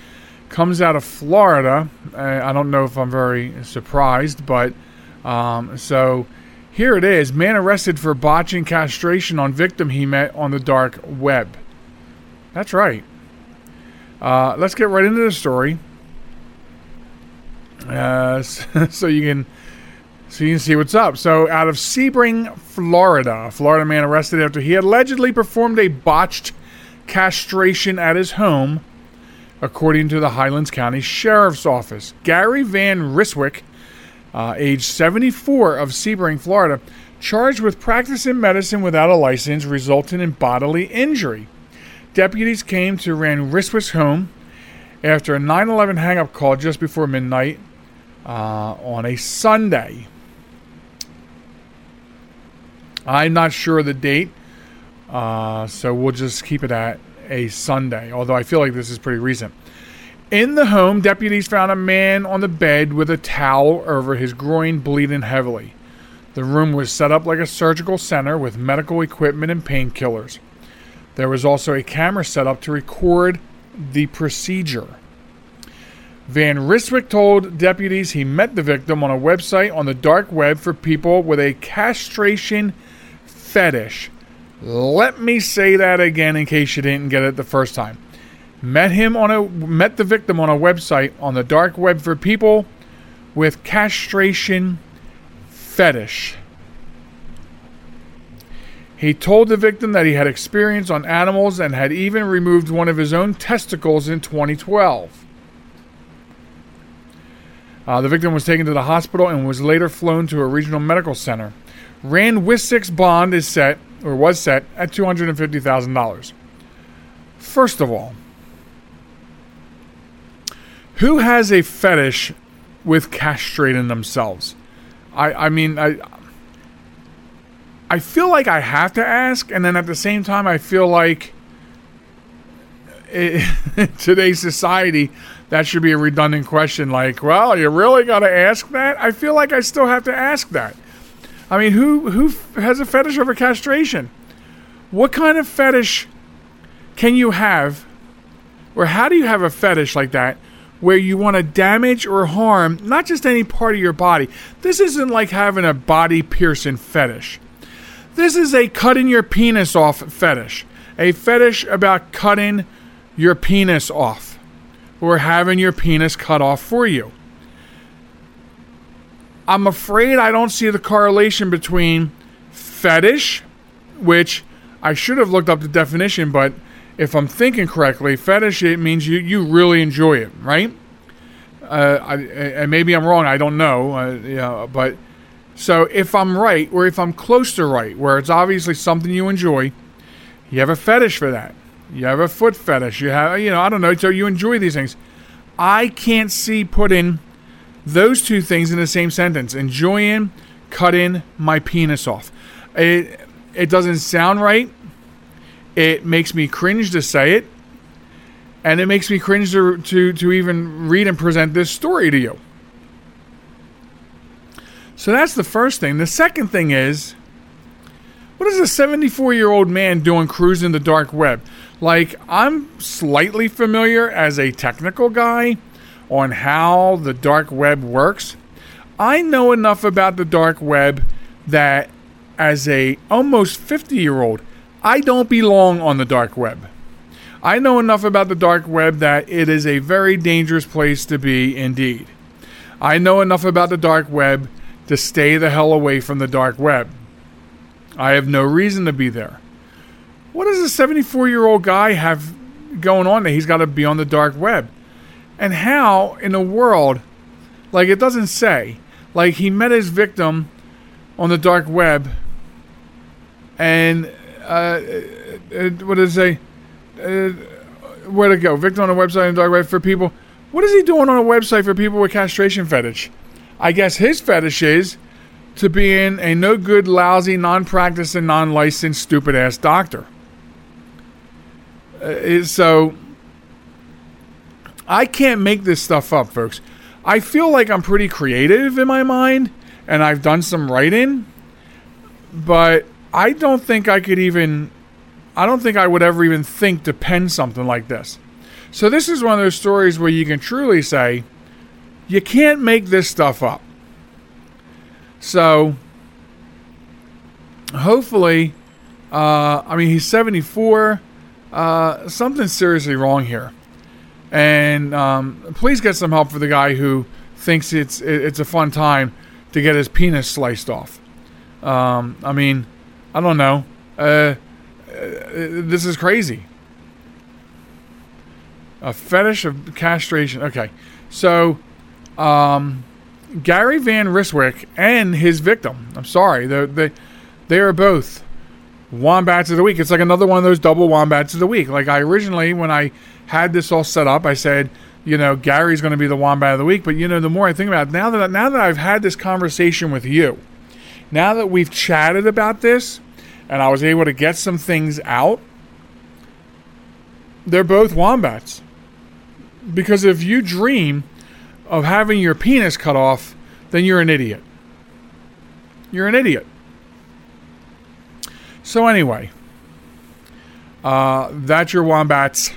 comes out of Florida. Uh, I don't know if I'm very surprised, but um, so here it is. Man arrested for botching castration on victim he met on the dark web. That's right. Uh, let's get right into the story. Uh, so you can so you can see what's up. So out of Sebring, Florida, a Florida man arrested after he allegedly performed a botched castration at his home, according to the Highlands County Sheriff's Office. Gary Van Riswick, uh, age 74 of Sebring, Florida, charged with practicing medicine without a license, resulting in bodily injury. Deputies came to Van Riswick's home after a 9 11 hang up call just before midnight uh, on a Sunday. I'm not sure the date, uh, so we'll just keep it at a Sunday, although I feel like this is pretty recent. In the home, deputies found a man on the bed with a towel over his groin, bleeding heavily. The room was set up like a surgical center with medical equipment and painkillers. There was also a camera set up to record the procedure. Van Riswick told deputies he met the victim on a website on the dark web for people with a castration fetish. Let me say that again in case you didn't get it the first time. Met him on a met the victim on a website on the dark web for people with castration fetish. He told the victim that he had experience on animals and had even removed one of his own testicles in 2012. Uh, the victim was taken to the hospital and was later flown to a regional medical center. Van Riswick's bond is set, or was set, at $250,000. First of all, who has a fetish with castrating themselves? I, I mean, I, I feel like I have to ask, and then at the same time, I feel like it, today's society, that should be a redundant question. Like, well, you really got to ask that? I feel like I still have to ask that. I mean, who who has a fetish over castration? What kind of fetish can you have, or how do you have a fetish like that, where you want to damage or harm not just any part of your body? This isn't like having a body piercing fetish. This is a cutting your penis off fetish. A fetish about cutting your penis off or having your penis cut off for you. I'm afraid I don't see the correlation between fetish, which I should have looked up the definition, but if I'm thinking correctly, fetish it means you, you really enjoy it, right? Uh, I, and maybe I'm wrong. I don't know. Uh, yeah, but so if I'm right, or if I'm close to right, where it's obviously something you enjoy, you have a fetish for that. You have a foot fetish. You have, you know, I don't know. So you enjoy these things. I can't see putting those two things in the same sentence. Enjoying cutting my penis off. It it doesn't sound right. It makes me cringe to say it, and it makes me cringe to to, to even read and present this story to you. So that's the first thing. The second thing is, what is a 74 year old man doing cruising the dark web? Like, I'm slightly familiar as a technical guy on how the dark web works. I know enough about the dark web that as a almost 50 year old, I don't belong on the dark web. I know enough about the dark web that it is a very dangerous place to be indeed. I know enough about the dark web to stay the hell away from the dark web. I have no reason to be there. What does a 74 year old guy have going on that he's got to be on the dark web? And how in the world, like it doesn't say, like he met his victim on the dark web and uh, uh, what does it say? Uh, where to go? Victim on a website on the dark web for people. What is he doing on a website for people with castration fetish? I guess his fetish is to being a no good, lousy, non practicing, non licensed, stupid ass doctor. Uh, so I can't make this stuff up, folks. I feel like I'm pretty creative in my mind and I've done some writing, but I don't think I could even, I don't think I would ever even think to pen something like this. So, this is one of those stories where you can truly say, you can't make this stuff up. So, hopefully, uh, I mean, he's 74. Uh, something's seriously wrong here. And um, please get some help for the guy who thinks it's it's a fun time to get his penis sliced off. Um, I mean, I don't know. Uh, uh, this is crazy. A fetish of castration. Okay, so um, Gary Van Riswick and his victim. I'm sorry, they they they are both wombats of the week. It's like another one of those double wombats of the week. Like I originally, when I had this all set up, I said, you know, Gary's going to be the wombat of the week. But you know, the more I think about it, now that now that I've had this conversation with you, now that we've chatted about this, and I was able to get some things out, they're both wombats. Because if you dream of having your penis cut off, then you're an idiot. You're an idiot. So anyway, uh, that's your wombats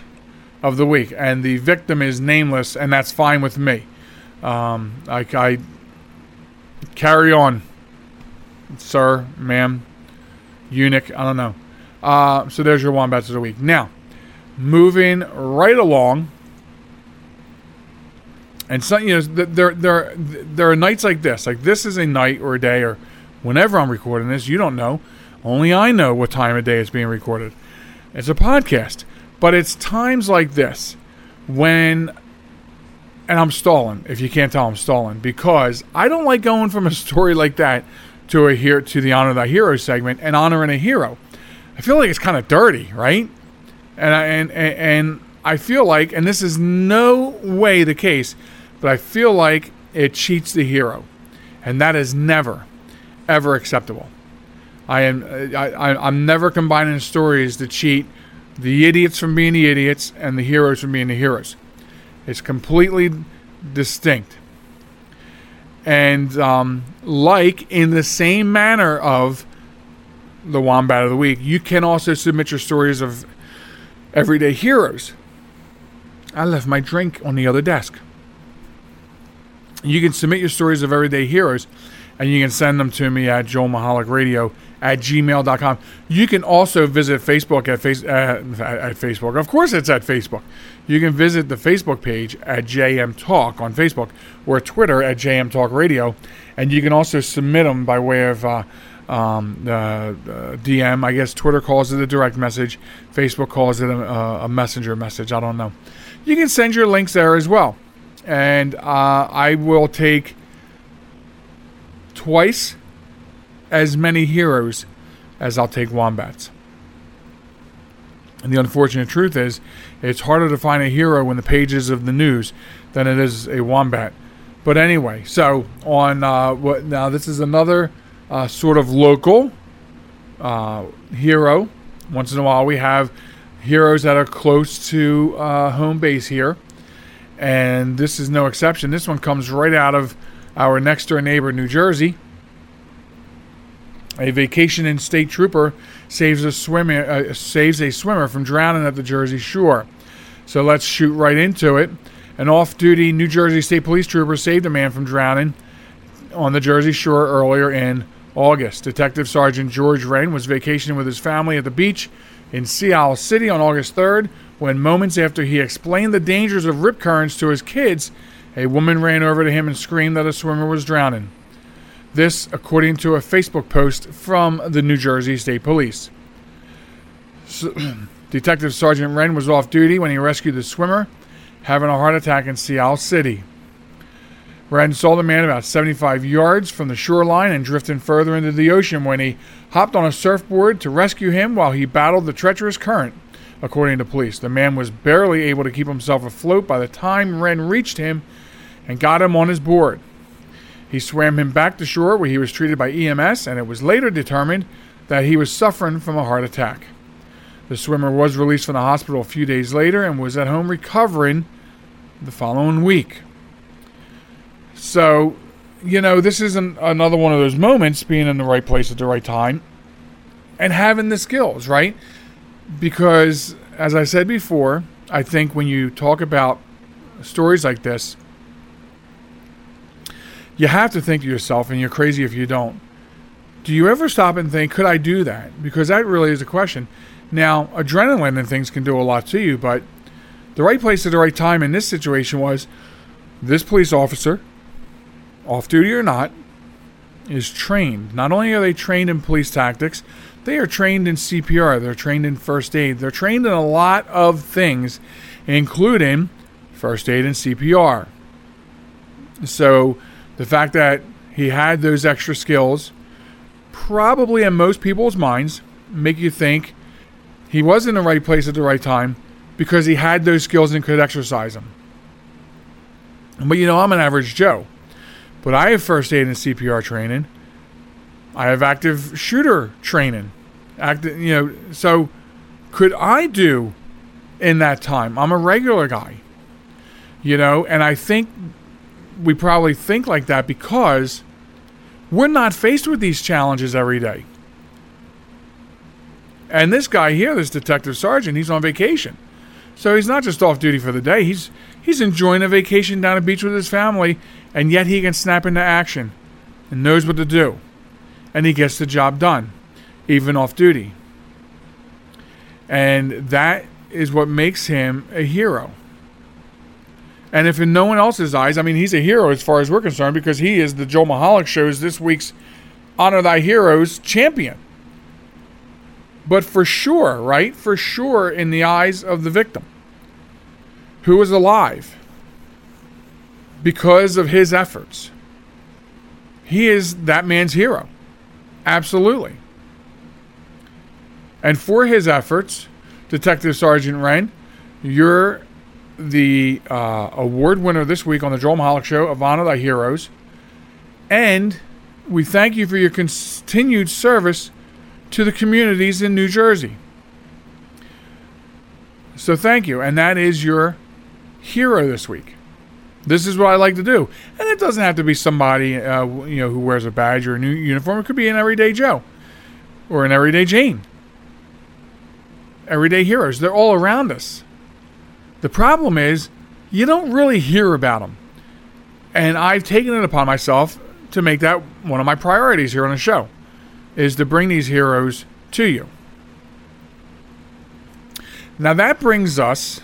of the week, and the victim is nameless, and that's fine with me. Um, I, I carry on, sir, ma'am, eunuch. I don't know. Uh, so there's your wombats of the week. Now, moving right along, and so you know there there there are nights like this. Like this is a night or a day or whenever I'm recording this. You don't know. Only I know what time of day it's being recorded. It's a podcast. But it's times like this when and I'm stalling. If you can't tell, I'm stalling because I don't like going from a story like that to a here to the honor thy hero segment and honoring a hero. I feel like it's kind of dirty, right? And I, and, and I feel like, and this is no way the case, but I feel like it cheats the hero, and that is never, ever acceptable. I am I, I'm never combining stories to cheat the idiots from being the idiots and the heroes from being the heroes. It's completely distinct. And um, like in the same manner of the Wombat of the Week, you can also submit your stories of everyday heroes. I left my drink on the other desk. You can submit your stories of everyday heroes and you can send them to me at Joel Michalec Radio at gmail.com. You can also visit Facebook at, face, uh, at Facebook. Of course, it's at Facebook. You can visit the Facebook page at JM Talk on Facebook or Twitter at JM Talk Radio. And you can also submit them by way of uh, um, uh, DM. I guess Twitter calls it a direct message, Facebook calls it a, a, messenger message. I don't know. You can send your links there as well. And uh, I will take twice as many heroes as I'll take wombats. And the unfortunate truth is, it's harder to find a hero in the pages of the news than it is a wombat. But anyway, so on uh, what now? This is another uh, sort of local uh, hero. Once in a while, we have heroes that are close to uh, home base here, and this is no exception. This one comes right out of our next door neighbor, New Jersey. A vacation in state trooper saves a swimmer uh, saves a swimmer from drowning at the Jersey shore. So let's shoot right into it. An off-duty New Jersey State Police trooper saved a man from drowning on the Jersey shore earlier in August. Detective Sergeant George Rain was vacationing with his family at the beach in Sea Isle City on August 3rd when moments after he explained the dangers of rip currents to his kids, a woman ran over to him and screamed that a swimmer was drowning. This, according to a Facebook post from the New Jersey State Police. Detective Sergeant Wren was off duty when he rescued the swimmer, having a heart attack in Sea Isle City. Wren saw the man about 75 yards from the shoreline and drifting further into the ocean when he hopped on a surfboard to rescue him while he battled the treacherous current, according to police. The man was barely able to keep himself afloat by the time Wren reached him and got him on his board. He swam him back to shore where he was treated by EMS, and it was later determined that he was suffering from a heart attack. The swimmer was released from the hospital a few days later and was at home recovering the following week. So, you know, this is an, another one of those moments being in the right place at the right time and having the skills, right? Because, as I said before, I think when you talk about stories like this, you have to think to yourself, and you're crazy if you don't. Do you ever stop and think, could I do that? Because that really is a question. Now, adrenaline and things can do a lot to you, but the right place at the right time in this situation was this police officer, off duty or not, is trained. Not only are they trained in police tactics, they are trained in CPR, they're trained in first aid, they're trained in a lot of things, including first aid and CPR. So, the fact that he had those extra skills probably in most people's minds make you think he was in the right place at the right time because he had those skills and could exercise them. But you know, I'm an average Joe. But I have first aid and CPR training. I have active shooter training. Active, you know, so could I do in that time? I'm a regular guy. You know, and I think we probably think like that because we're not faced with these challenges every day. And this guy here, this detective sergeant, he's on vacation. So he's not just off duty for the day. He's he's enjoying a vacation down a beach with his family, and yet he can snap into action and knows what to do. And he gets the job done, even off duty. And that is what makes him a hero. And if in no one else's eyes, I mean, he's a hero as far as we're concerned because he is the Joe Michalec Show's this week's Honor Thy Heroes champion. But for sure, right? For sure, in the eyes of the victim who was alive. because of his efforts. He is that man's hero. Absolutely. And for his efforts, Detective Sergeant Wren, you're the uh, award winner this week on the Joel Michalec Show of Honor Thy Heroes. And we thank you for your continued service to the communities in New Jersey. So thank you. And that is your hero this week. This is what I like to do. And it doesn't have to be somebody uh, you know who wears a badge or a new uniform. It could be an everyday Joe or an everyday Jane. Everyday heroes. They're all around us. The problem is you don't really hear about them. And I've taken it upon myself to make that one of my priorities here on the show is to bring these heroes to you. Now that brings us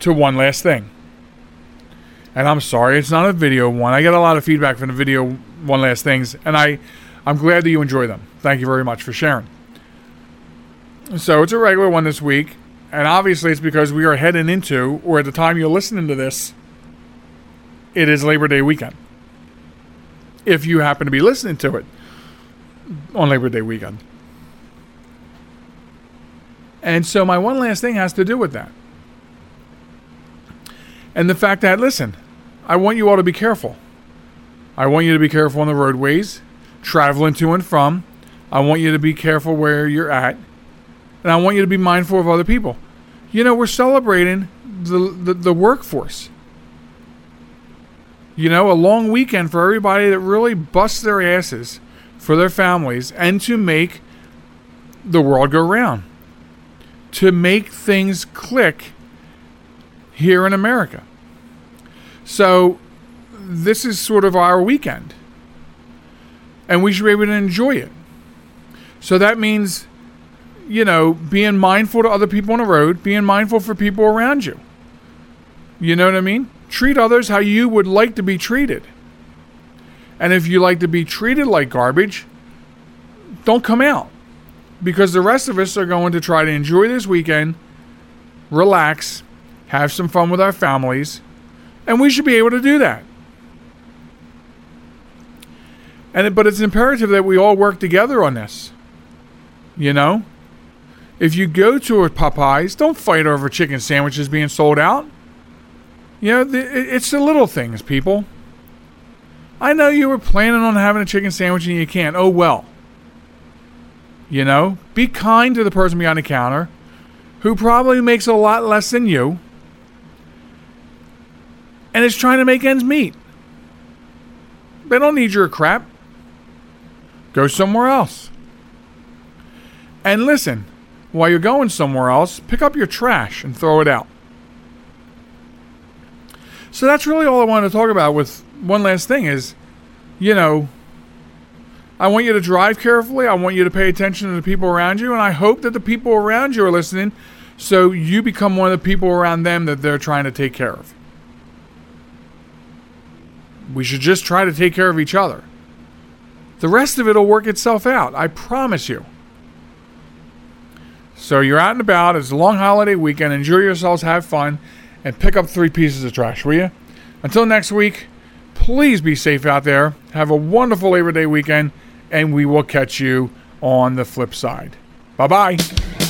to one last thing. And I'm sorry, it's not a video one. I get a lot of feedback from the video one last things, and I, I'm glad that you enjoy them. Thank you very much for sharing. So it's a regular one this week, and obviously it's because we are heading into, or at the time you're listening to this, it is Labor Day weekend. If you happen to be listening to it on Labor Day weekend. And so my one last thing has to do with that. And the fact that, listen, I want you all to be careful. I want you to be careful on the roadways, traveling to and from. I want you to be careful where you're at. And I want you to be mindful of other people. You know, we're celebrating the, the, the workforce. You know, a long weekend for everybody that really busts their asses for their families and to make the world go round, to make things click here in America. So, this is sort of our weekend. And we should be able to enjoy it. So, that means, you know, being mindful to other people on the road, being mindful for people around you. You know what I mean? Treat others how you would like to be treated. And if you like to be treated like garbage, don't come out. Because the rest of us are going to try to enjoy this weekend, relax, have some fun with our families, and we should be able to do that. And but it's imperative that we all work together on this. You know? If you go to a Popeyes, don't fight over chicken sandwiches being sold out. You know, it's the little things, people. I know you were planning on having a chicken sandwich and you can't. Oh well. You know, be kind to the person behind the counter who probably makes a lot less than you and is trying to make ends meet. They don't need your crap. Go somewhere else. And listen, while you're going somewhere else, pick up your trash and throw it out. So that's really all I wanted to talk about with one last thing is, you know, I want you to drive carefully. I want you to pay attention to the people around you. And I hope that the people around you are listening so you become one of the people around them that they're trying to take care of. We should just try to take care of each other. The rest of it will work itself out. I promise you. So you're out and about. It's a long holiday weekend. Enjoy yourselves, have fun, and pick up three pieces of trash, will you? Until next week, please be safe out there. Have a wonderful Labor Day weekend and we will catch you on the flip side. Bye bye.